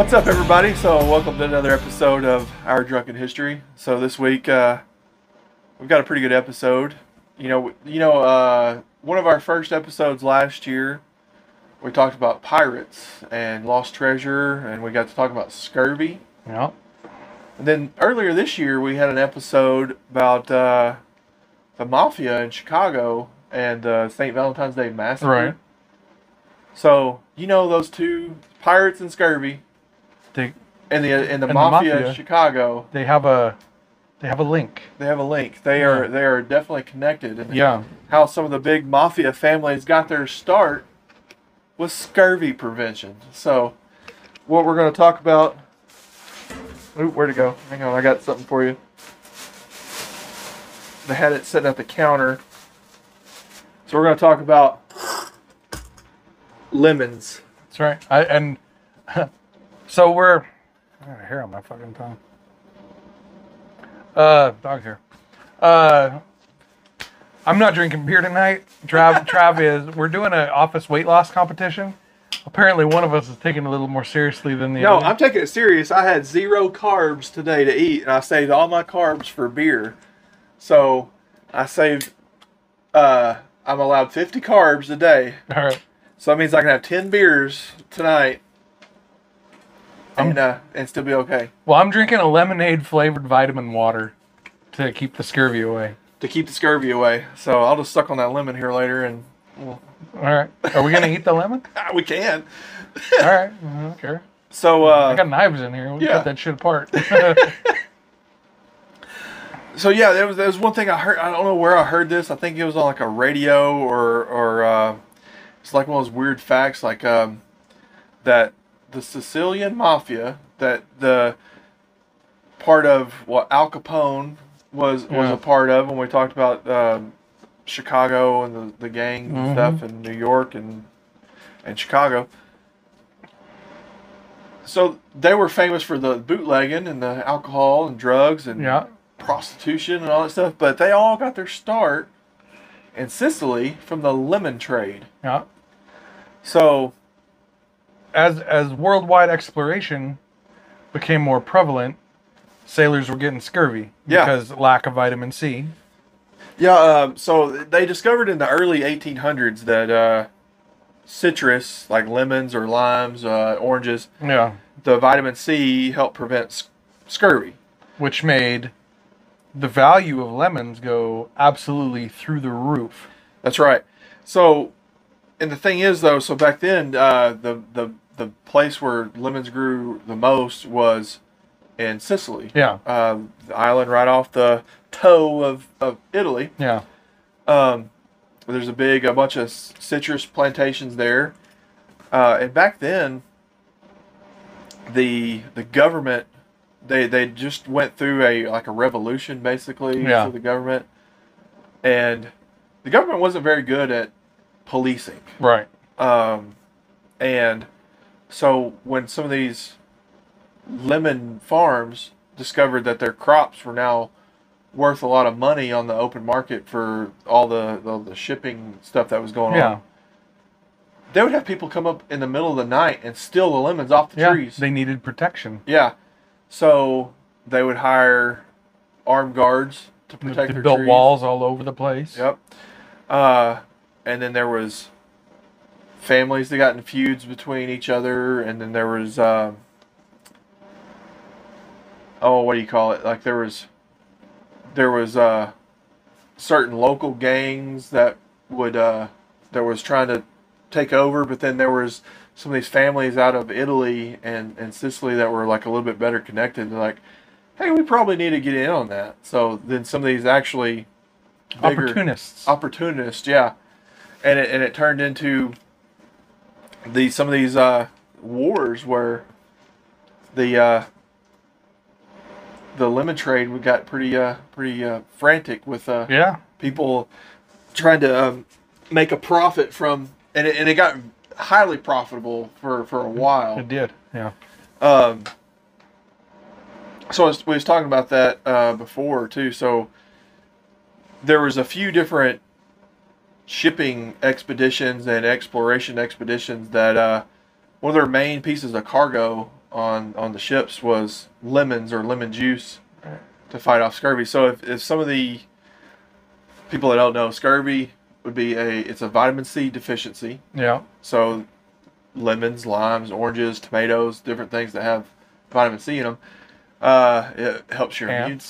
What's up, everybody? So, welcome to another episode of Our Drunken History. So, this week uh, we've got a pretty good episode. You know, you know, uh, one of our first episodes last year, we talked about pirates and lost treasure, and we got to talk about scurvy. Yeah. And then earlier this year, we had an episode about uh, the mafia in Chicago and uh, St. Valentine's Day massacre. Right. So you know those two pirates and scurvy, They and the and the, mafia, in mafia. Chicago. they have a they have a link. They have a link. They are they are definitely connected. And Yeah. how some of the big mafia families got their start was scurvy prevention. So, what we're going to talk about. Ooh, where'd it go? Hang on, I got something for you. They had it sitting at the counter. So we're going to talk about lemons. That's right. I and so we're I got a hair on my fucking tongue. Uh dog's hair. Uh I'm not drinking beer tonight. Trav Trav is we're doing an office weight loss competition. Apparently one of us is taking it a little more seriously than the other. No, other. I'm taking it serious. I had zero carbs today to eat, and I saved all my carbs for beer. So I saved. Uh, I'm allowed 50 carbs a day, All right. so that means I can have 10 beers tonight, and uh, and still be okay Well, I'm drinking a lemonade flavored vitamin water to keep the scurvy away. to keep the scurvy away. So I'll just suck on that lemon here later, and well, All right. Are we gonna eat the lemon? we can. All right. I don't care. So I uh, got knives in here. We Yeah. cut that shit apart. so yeah, there was there was one thing I heard. I don't know where I heard this. I think it was on like a radio or or uh, it's like one of those weird facts, like um, that the Sicilian mafia, that the part of what Al Capone was was a part of when we talked about um, Chicago and the the gang and Mhm. stuff in New York and and Chicago. So they were famous for the bootlegging and the alcohol and drugs and yeah. prostitution and all that stuff, but they all got their start in Sicily from the lemon trade. Yeah. So, As as worldwide exploration became more prevalent, sailors were getting scurvy Yeah. because lack of vitamin C. yeah, um, so they discovered in the early 1800s that uh, citrus, like lemons or limes, uh, oranges, Yeah. the vitamin C helped prevent sc- scurvy. Which made the value of lemons go absolutely through the roof. That's right. So, and the thing is, though, so back then, uh, the the the place where lemons grew the most was in Sicily. Yeah. um, the island right off the toe of, of Italy. Yeah. Um, there's a big, a bunch of citrus plantations there. Uh, and back then, the the government, they they just went through a like a revolution basically Yeah. for the government, and the government wasn't very good at policing. Right. Um, and so when some of these lemon farms discovered that their crops were now worth a lot of money on the open market for all the, the, the shipping stuff that was going Yeah. on, they would have people come up in the middle of the night and steal the lemons off the Yeah. trees. They needed protection. yeah. So they would hire armed guards to protect They their built trees. walls all over the place. Yep. Uh, and then there was families that got in feuds between each other, and then there was um oh, what do you call it? Like there was there was uh, certain local gangs that would uh, that was trying to take over, but then there was some of these families out of Italy and, and Sicily that were like a little bit better connected. They're like, hey, we probably need to get in on that. So then some of these actually bigger- Opportunists. opportunist, yeah, and it and it turned into the some of these uh, wars where the uh, the lemon trade we got pretty uh, pretty uh, frantic with uh, yeah. people trying to um, make a profit from and it, and it got highly profitable for for a while. It did. Yeah. Um, so was, we was talking about that uh, before too. So there was a few different shipping expeditions and exploration expeditions that uh, one of their main pieces of cargo on on the ships was lemons or lemon juice to fight off scurvy. So if, if some of the people that don't know, scurvy would be a it's a vitamin C deficiency. Yeah. So lemons, limes, oranges, tomatoes, different things that have vitamin C in them. Uh, it helps your immune.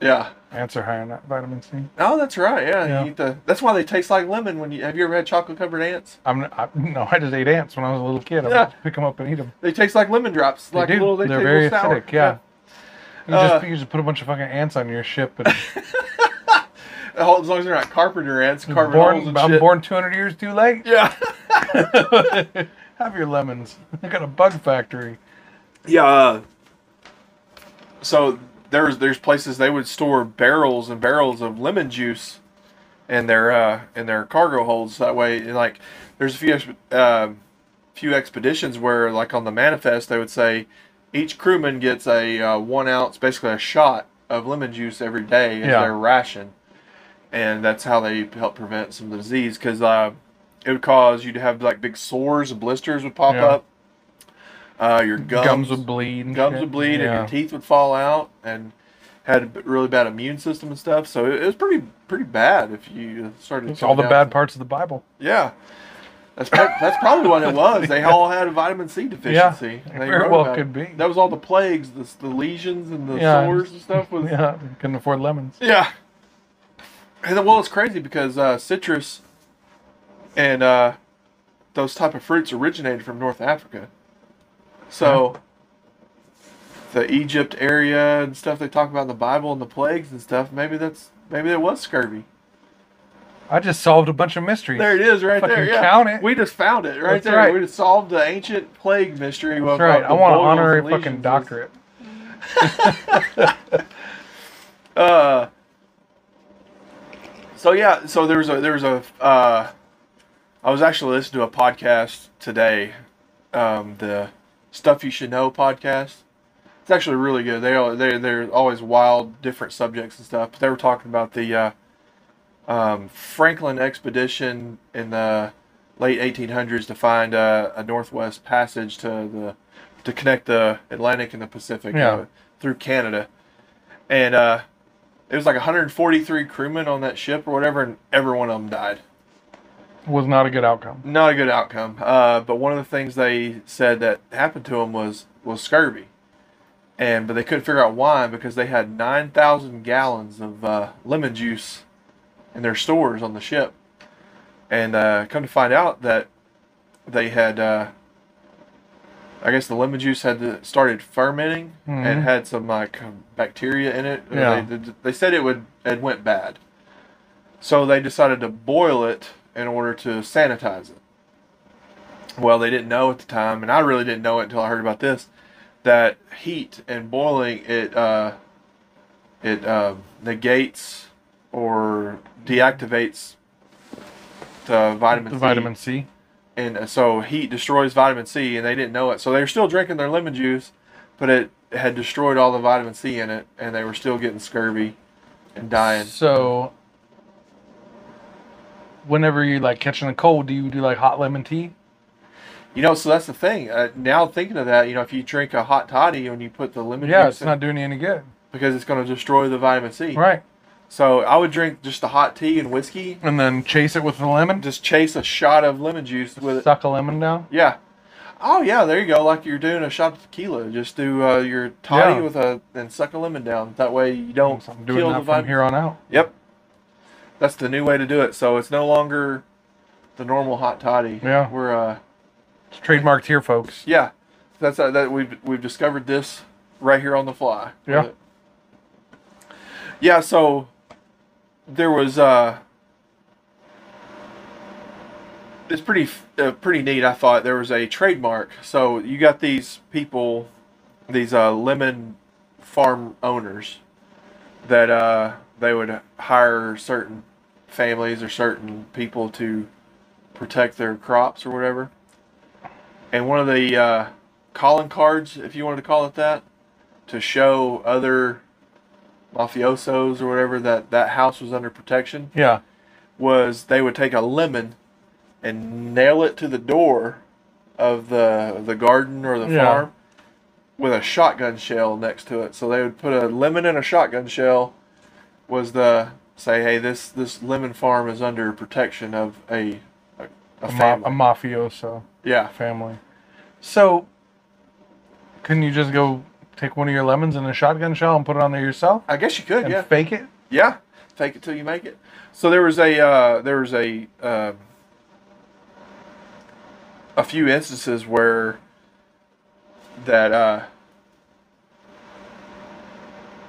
Yeah. Ants are high on that vitamin C. Oh, that's right. Yeah. Yeah. You eat the, that's why they taste like lemon. When you have you ever had chocolate covered ants? I'm I, no, I just ate ants when I was a little kid. I Yeah. would pick them up and eat them. They taste like lemon drops. They like do. little. They They're very sour. acidic. Yeah. You Uh, just you just put a bunch of fucking ants on your ship and As long as they're not carpenter ants, holes born, I'm shit. born 200 years too late. Yeah. Have your lemons. I got a bug factory. Yeah. Uh, so there's there's places they would store barrels and barrels of lemon juice in their uh, in their cargo holds. That way, like there's a few um few expeditions where like on the manifest they would say each crewman gets a uh, one ounce, basically a shot of lemon juice every day as Yeah. their ration, and that's how they help prevent some of the disease because uh, it would cause you to have like big sores and blisters would pop Yeah. up. Uh, your gums, Gums, would bleed. gums shit. would bleed Yeah. and your teeth would fall out and had a really bad immune system and stuff. So it, it was pretty pretty bad if you started. It's all the bad parts of the Bible. Yeah, that's that's probably what it was. They all had a vitamin C deficiency. They very well could be. That was all the plagues, the, the lesions and the Yeah. sores and stuff. Was yeah. Yeah, couldn't afford lemons. Yeah, and then, well, it's crazy because uh, citrus and uh, those type of fruits originated from North Africa. So the Egypt area and stuff they talk about in the Bible and the plagues and stuff. Maybe that's maybe it was scurvy. I just solved a bunch of mysteries. There it is, right there. Yeah. count it. We just found it right That's there. right. We just solved the ancient plague mystery. That's right. I want an honorary fucking doctorate. Uh, so yeah, so there was a there was a uh, I was actually listening to a podcast today, um, the Stuff You Should Know podcast. It's actually really good. They they they're always wild, different subjects and stuff. But they were talking about the uh, um, Franklin expedition in the late 1800s to find uh, a northwest passage to the to connect the Atlantic and the Pacific Yeah. uh, through Canada, and uh, it was like 143 crewmen on that ship or whatever, and every one of them died. Was not a good outcome. Not a good outcome. Uh, but one of the things they said that happened to them was was scurvy, and but they couldn't figure out why because they had 9,000 gallons of uh, lemon juice in their stores on the ship, and uh, come to find out that they had. Uh, I guess the lemon juice had to, started fermenting and Mhm. had some like bacteria in it. Yeah. They, they said it would it went bad, so they decided to boil it in order to sanitize it. Well, they didn't know at the time, and I really didn't know it until I heard about this. That heat and boiling it uh, it uh, negates or deactivates the vitamin The C vitamin C. and uh, so heat destroys vitamin C, and they didn't know it. So they were still drinking their lemon juice, but it had destroyed all the vitamin C in it, and they were still getting scurvy and dying. So, whenever you're like catching a cold, do you do like hot lemon tea? You know, so that's the thing. Uh, now thinking of that, you know, if you drink a hot toddy and you put the lemon Yeah, it's in, not doing you any good. because it's going to destroy the vitamin C. Right. So I would drink just the hot tea and whiskey, And then chase it with the lemon. just chase a shot of lemon juice with it. Suck a lemon down. Yeah. Oh yeah, there you go. Like you're doing a shot of tequila. Just do uh, your toddy Yeah. with a and suck a lemon down. That way you don't I'm doing kill that the from here on out. Yep. That's the new way to do it. So it's no longer the normal hot toddy. Yeah. We're uh It's trademarked here, folks. yeah. That's uh, that we've we've discovered this right here on the fly. Yeah. Yeah, so there was uh it's pretty uh, pretty neat I thought there was a trademark. So you got these people these uh lemon farm owners that uh they would hire certain families or certain people to protect their crops or whatever. And one of the uh, calling cards, if you wanted to call it that, to show other mafiosos or whatever that that house was under protection, Yeah. was they would take a lemon and nail it to the door of the the garden or the Yeah. farm with a shotgun shell next to it. So they would put a lemon in a shotgun shell. Was the say, hey, this this lemon farm is under protection of a a, a A, ma- a mafioso yeah, family. So, couldn't you just go take one of your lemons in a shotgun shell and put it on there yourself I guess you could. and Yeah, fake it? yeah. Fake it till you make it. So there was a uh, there was a um, a few instances where that uh,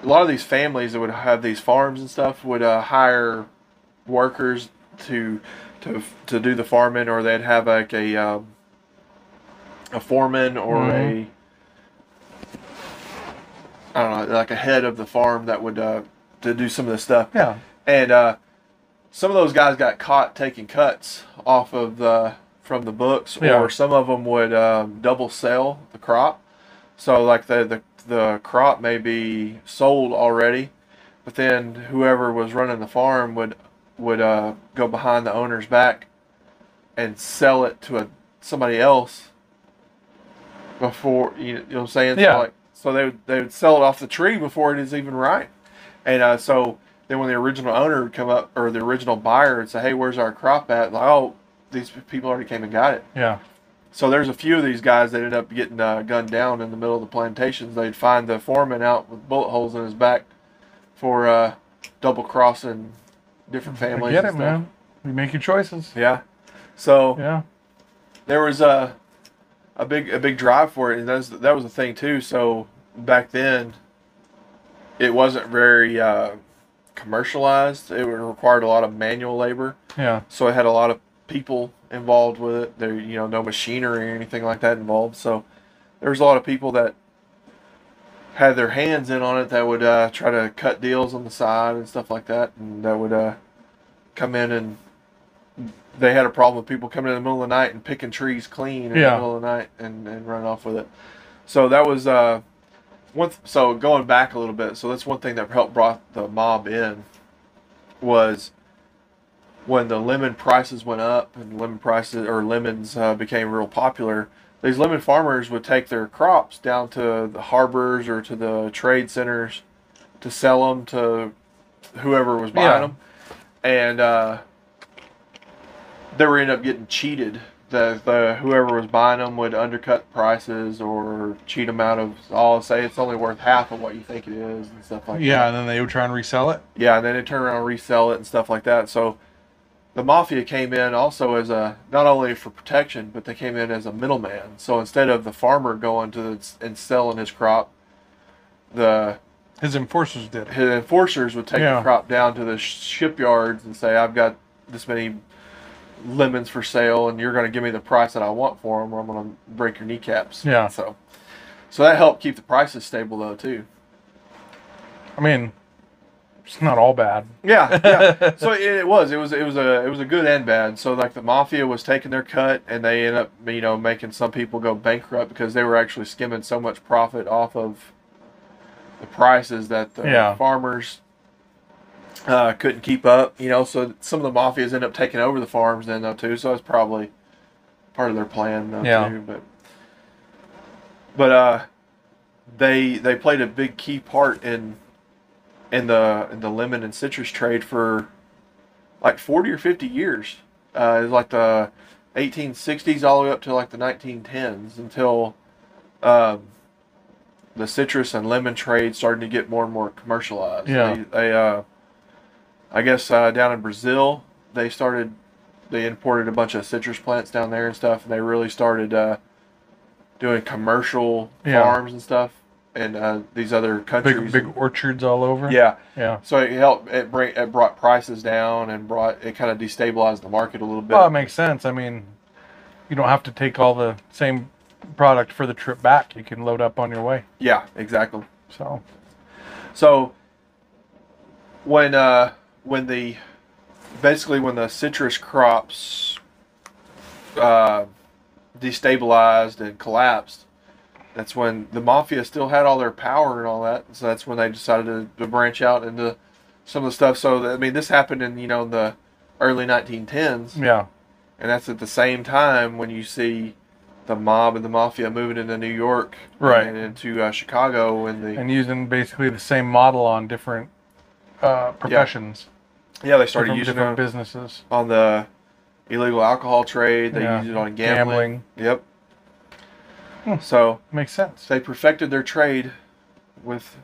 a lot of these families that would have these farms and stuff would uh, hire workers to to to do the farming, or they'd have like a um, a foreman or Mhm. a I don't know, like a head of the farm that would uh, to do some of this stuff. Yeah. And uh, some of those guys got caught taking cuts off of the from the books, Yeah. or some of them would um, double sell the crop. So like the, the the crop may be sold already, but then whoever was running the farm would would uh, go behind the owner's back and sell it to a somebody else before you know, you know what I'm saying. Yeah. So, like, so they would they would sell it off the tree before it is even ripe, and uh, so then when the original owner would come up or the original buyer would say, "Hey, where's our crop at?" Like, oh, these people already came and got it. Yeah. So there's a few of these guys that ended up getting uh, gunned down in the middle of the plantations. They'd find the foreman out with bullet holes in his back for uh, double crossing different families. I get it, stuff. man. You make your choices. Yeah. So Yeah. there was a a big a big drive for it, and that's that was the thing too. So back then, it wasn't very uh, commercialized. It required a lot of manual labor, Yeah. so it had a lot of people involved with it. There, you know, no machinery or anything like that involved. So there was a lot of people that had their hands in on it that would uh, try to cut deals on the side and stuff like that, and that would uh, come in and they had a problem with people coming in the middle of the night and picking trees clean in Yeah. the middle of the night and, and running off with it. So that was uh, one. Th- so going back a little bit, so that's one thing that helped brought the mob in was when the lemon prices went up and lemon prices or lemons uh, became real popular. These lemon farmers would take their crops down to the harbors or to the trade centers to sell them to whoever was buying Yeah. them, and uh, they were end up getting cheated. The, the whoever was buying them would undercut prices or cheat them out of all say it's only worth half of what you think it is and stuff like that. Yeah, and then they would try and resell it. Yeah, and then they turn around and resell it and stuff like that. So the mafia came in also as a not only for protection, but they came in as a middleman. So instead of the farmer going to the, and selling his crop, the His enforcers did. it. his enforcers would take Yeah. the crop down to the shipyards and say, "I've got this many lemons for sale, and you're going to give me the price that I want for them, or I'm going to break your kneecaps." Yeah. So, so that helped keep the prices stable though too. I mean, it's not all bad. Yeah, yeah. so it, it was, it was, it was a, it was a good and bad. So like the mafia was taking their cut, and they ended up, you know, making some people go bankrupt because they were actually skimming so much profit off of the prices that the Yeah. farmers uh, couldn't keep up. You know, so some of the mafias end up taking over the farms then though too. So it's probably part of their plan though Yeah. too. But but uh, they they played a big key part in in the in the lemon and citrus trade for like 40 or 50 years. Uh, it was like the 1860s all the way up to like the 1910s until um, the citrus and lemon trade started to get more and more commercialized. Yeah. They, they uh, I guess uh, down in Brazil, they started, they imported a bunch of citrus plants down there and stuff, and they really started uh, doing commercial Yeah. farms and stuff. And uh, these other countries, Big big orchards all over. yeah, Yeah. so it helped. It bring it brought prices down and brought it kind of destabilized the market a little bit. Well, it makes sense. I mean, you don't have to take all the same product for the trip back. You can load up on your way. yeah, exactly. So, So when uh, when the basically when the citrus crops uh, destabilized and collapsed, that's when the mafia still had all their power and all that. So that's when they decided to, to branch out into some of the stuff. So I mean, this happened in you know the early 1910s. yeah. And that's at the same time when you see the mob and the mafia moving into New York, Right. and into uh, Chicago, and the and using basically the same model on different uh, professions, yeah they started different, using different businesses. on the illegal alcohol trade. They Yeah. used it on gambling. Yep. Hmm. So Makes sense. they perfected their trade with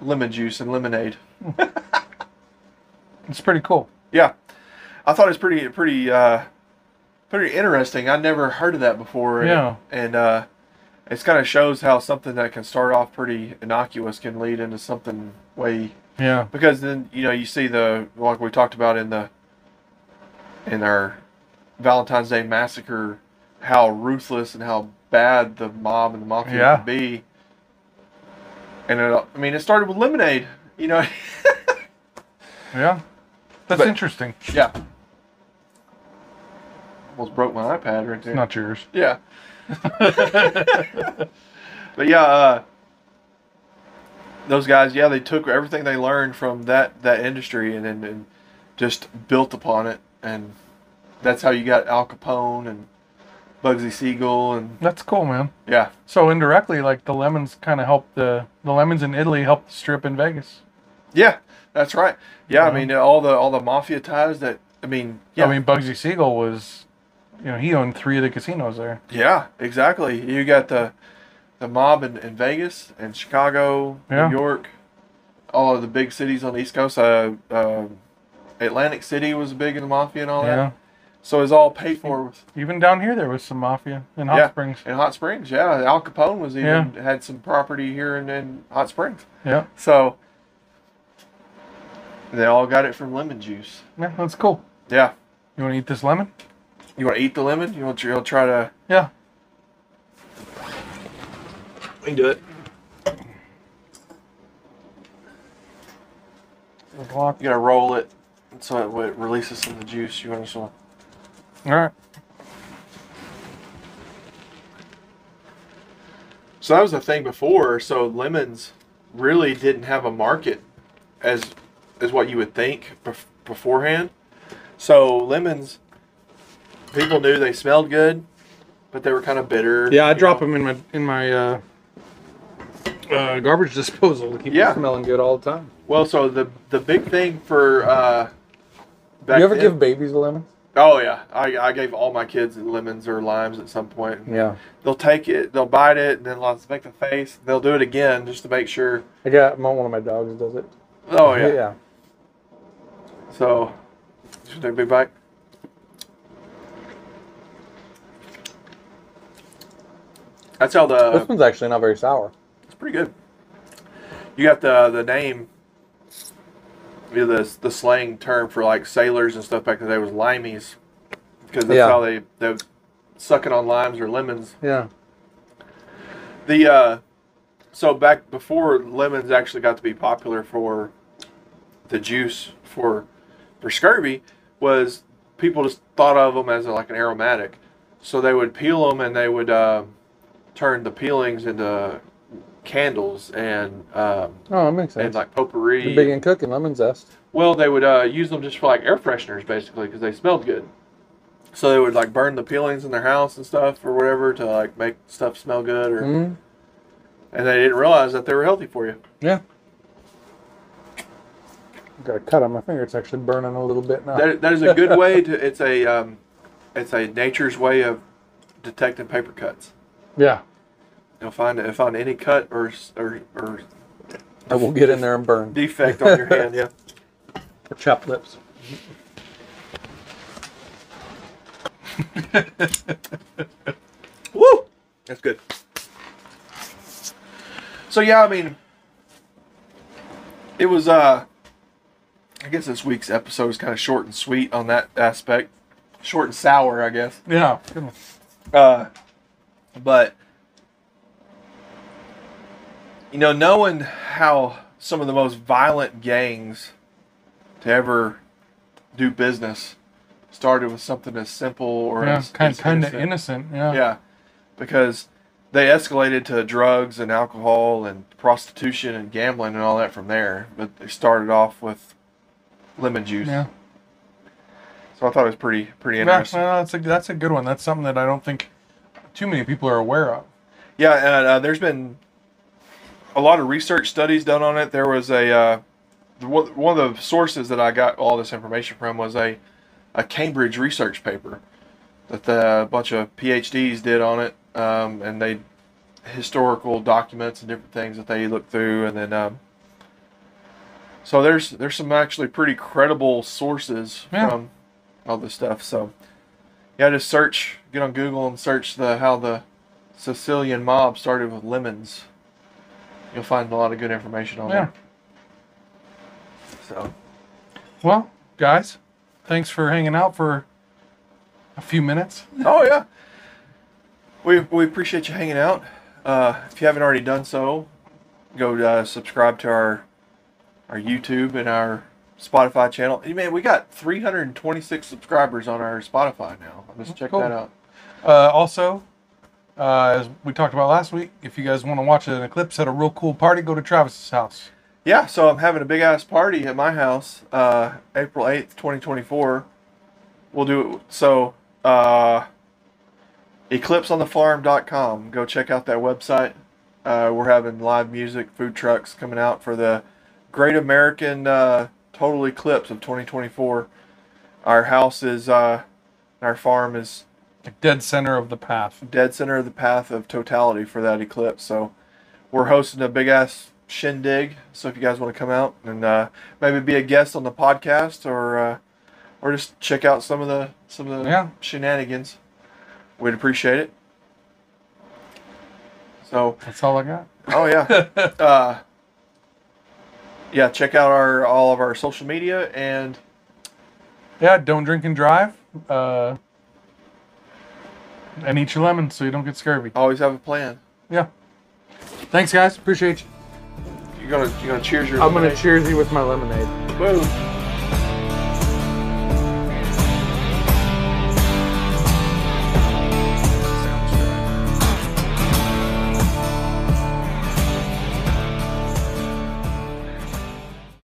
lemon juice and lemonade. It's pretty cool. Yeah, I thought it was pretty pretty uh, pretty interesting. I never heard of that before. and- Yeah. and uh, it kind of shows how something that can start off pretty innocuous can lead into something way Yeah. because then you know you see the like we talked about in the in our Valentine's Day massacre how ruthless and how bad the mob and the mafia Yeah. can be. And it, I mean, it started with lemonade. You know, Yeah. That's But- interesting. yeah. Almost broke my iPad right there. Not yours. Yeah. but yeah, uh, those guys, yeah, they took everything they learned from that that industry and then and just built upon it, and that's how you got Al Capone and Bugsy Siegel and That's cool, man. yeah, So indirectly, like the lemons kind of helped the the lemons in Italy helped the strip in Vegas. yeah, that's right. Yeah, I mean all the all the mafia ties that I mean, yeah, I mean, Bugsy Siegel was, you know, he owned three of the casinos there. Yeah, exactly. You got the the mob in, in Vegas and Chicago, Yeah. New York, all of the big cities on the East Coast. Uh, uh, Atlantic City was big in the mafia and all that. Yeah. So it's all paid for with Even down here, there was some mafia in Hot Yeah. Springs. in Hot Springs. Yeah, Al Capone was even had some property here in, in Hot Springs. Yeah. So they all got it from lemon juice. Yeah, that's cool. Yeah. You want to eat this lemon? You want to eat the lemon? You want to you'll try to? Yeah. We can do it. You gotta roll it so it, it releases some of the juice. You want to? Right. So that was the thing before. So lemons really didn't have a market as as what you would think bef- beforehand. So lemons, people knew they smelled good, but they were kind of bitter. Yeah, I you drop know. them in my in my uh, uh, garbage disposal to keep Yeah. them smelling good all the time. Well, so the the big thing for uh, back you ever then- give babies a lemon? Oh yeah, I, I gave all my kids lemons or limes at some point. Yeah. They'll take it, they'll bite it, and then let's make the face. They'll do it again just to make sure. I got my, one of my dogs does it. Oh yeah. Yeah. So, should take a big bite. That's how the. this one's actually not very sour. It's pretty good. You got the the name. You know, the the slang term for like sailors and stuff back in the day was limeys, because that's Yeah. how they they was sucking on limes or lemons. Yeah. The uh, so back before lemons actually got to be popular for the juice for for scurvy was people just thought of them as like an aromatic, so they would peel them and they would uh, turn the peelings into candles and um, Oh, that makes and sense. like potpourri. You're big in cooking lemon zest. Well, they would uh, use them just for like air fresheners, basically, because they smelled good. So they would like burn the peelings in their house and stuff or whatever to like make stuff smell good, or Mm-hmm. and they didn't realize that they were healthy for you. Yeah. Got a cut on my finger. It's actually burning a little bit now. That, that is a good way to. It's a um, it's a nature's way of detecting paper cuts. yeah. You'll find it. Find any cut or or or I will get in there and burn. defect on your hand. Yeah. Or chopped lips. Woo! That's good. So yeah, I mean, it was. uh I guess this week's episode is kind of short and sweet on that aspect. Short and sour, I guess. Yeah. Uh, but you know, knowing how some of the most violent gangs to ever do business started with something as simple or Yeah. as, Kind as kind of innocent. Yeah. yeah, because they escalated to drugs and alcohol and prostitution and gambling and all that from there. But they started off with lemon juice. Yeah. So I thought it was pretty pretty Yeah, interesting. no, that's a that's a good one. That's something that I don't think too many people are aware of. Yeah, and uh, there's been a lot of research studies done on it. There was a uh, one of the sources that I got all this information from was a a Cambridge research paper that the, a bunch of PhDs did on it, um, and they historical documents and different things that they looked through, and then um, so there's there's some actually pretty credible sources Yeah. from all this stuff. So yeah, just search, get on Google and search the how the Sicilian mob started with lemons. You'll find a lot of good information on Yeah. there. So Well, guys, thanks for hanging out for a few minutes. Oh yeah. We we appreciate you hanging out. Uh, if you haven't already done so, go uh, subscribe to our our YouTube and our Spotify channel. Hey, Man, we got 326 subscribers on our Spotify now. Let's check Cool. that out. Uh, also, uh, as we talked about last week, if you guys want to watch an eclipse at a real cool party, go to Travis's house. Yeah, so I'm having a big ass party at my house, uh, April 8th, 2024. We'll do it. So, uh, eclipseonthefarm.com. Go check out that website. Uh, we're having live music, food trucks coming out for the Great American uh, Total Eclipse of 2024. Our house is, uh, our farm is Like dead center of the path. dead center of the path of totality for that eclipse. So we're hosting a big ass shindig. So if you guys want to come out and uh, maybe be a guest on the podcast or uh, or just check out some of the some of the Yeah. shenanigans, we'd appreciate it. So That's all I got. oh yeah, uh, yeah. Check out our all of our social media and Yeah, don't drink and drive. Uh, and eat your lemon so you don't get scurvy. always have a plan. Yeah. Thanks, guys. Appreciate you. You're gonna you're gonna cheers your. I'm gonna cheers you with my lemonade. Boom.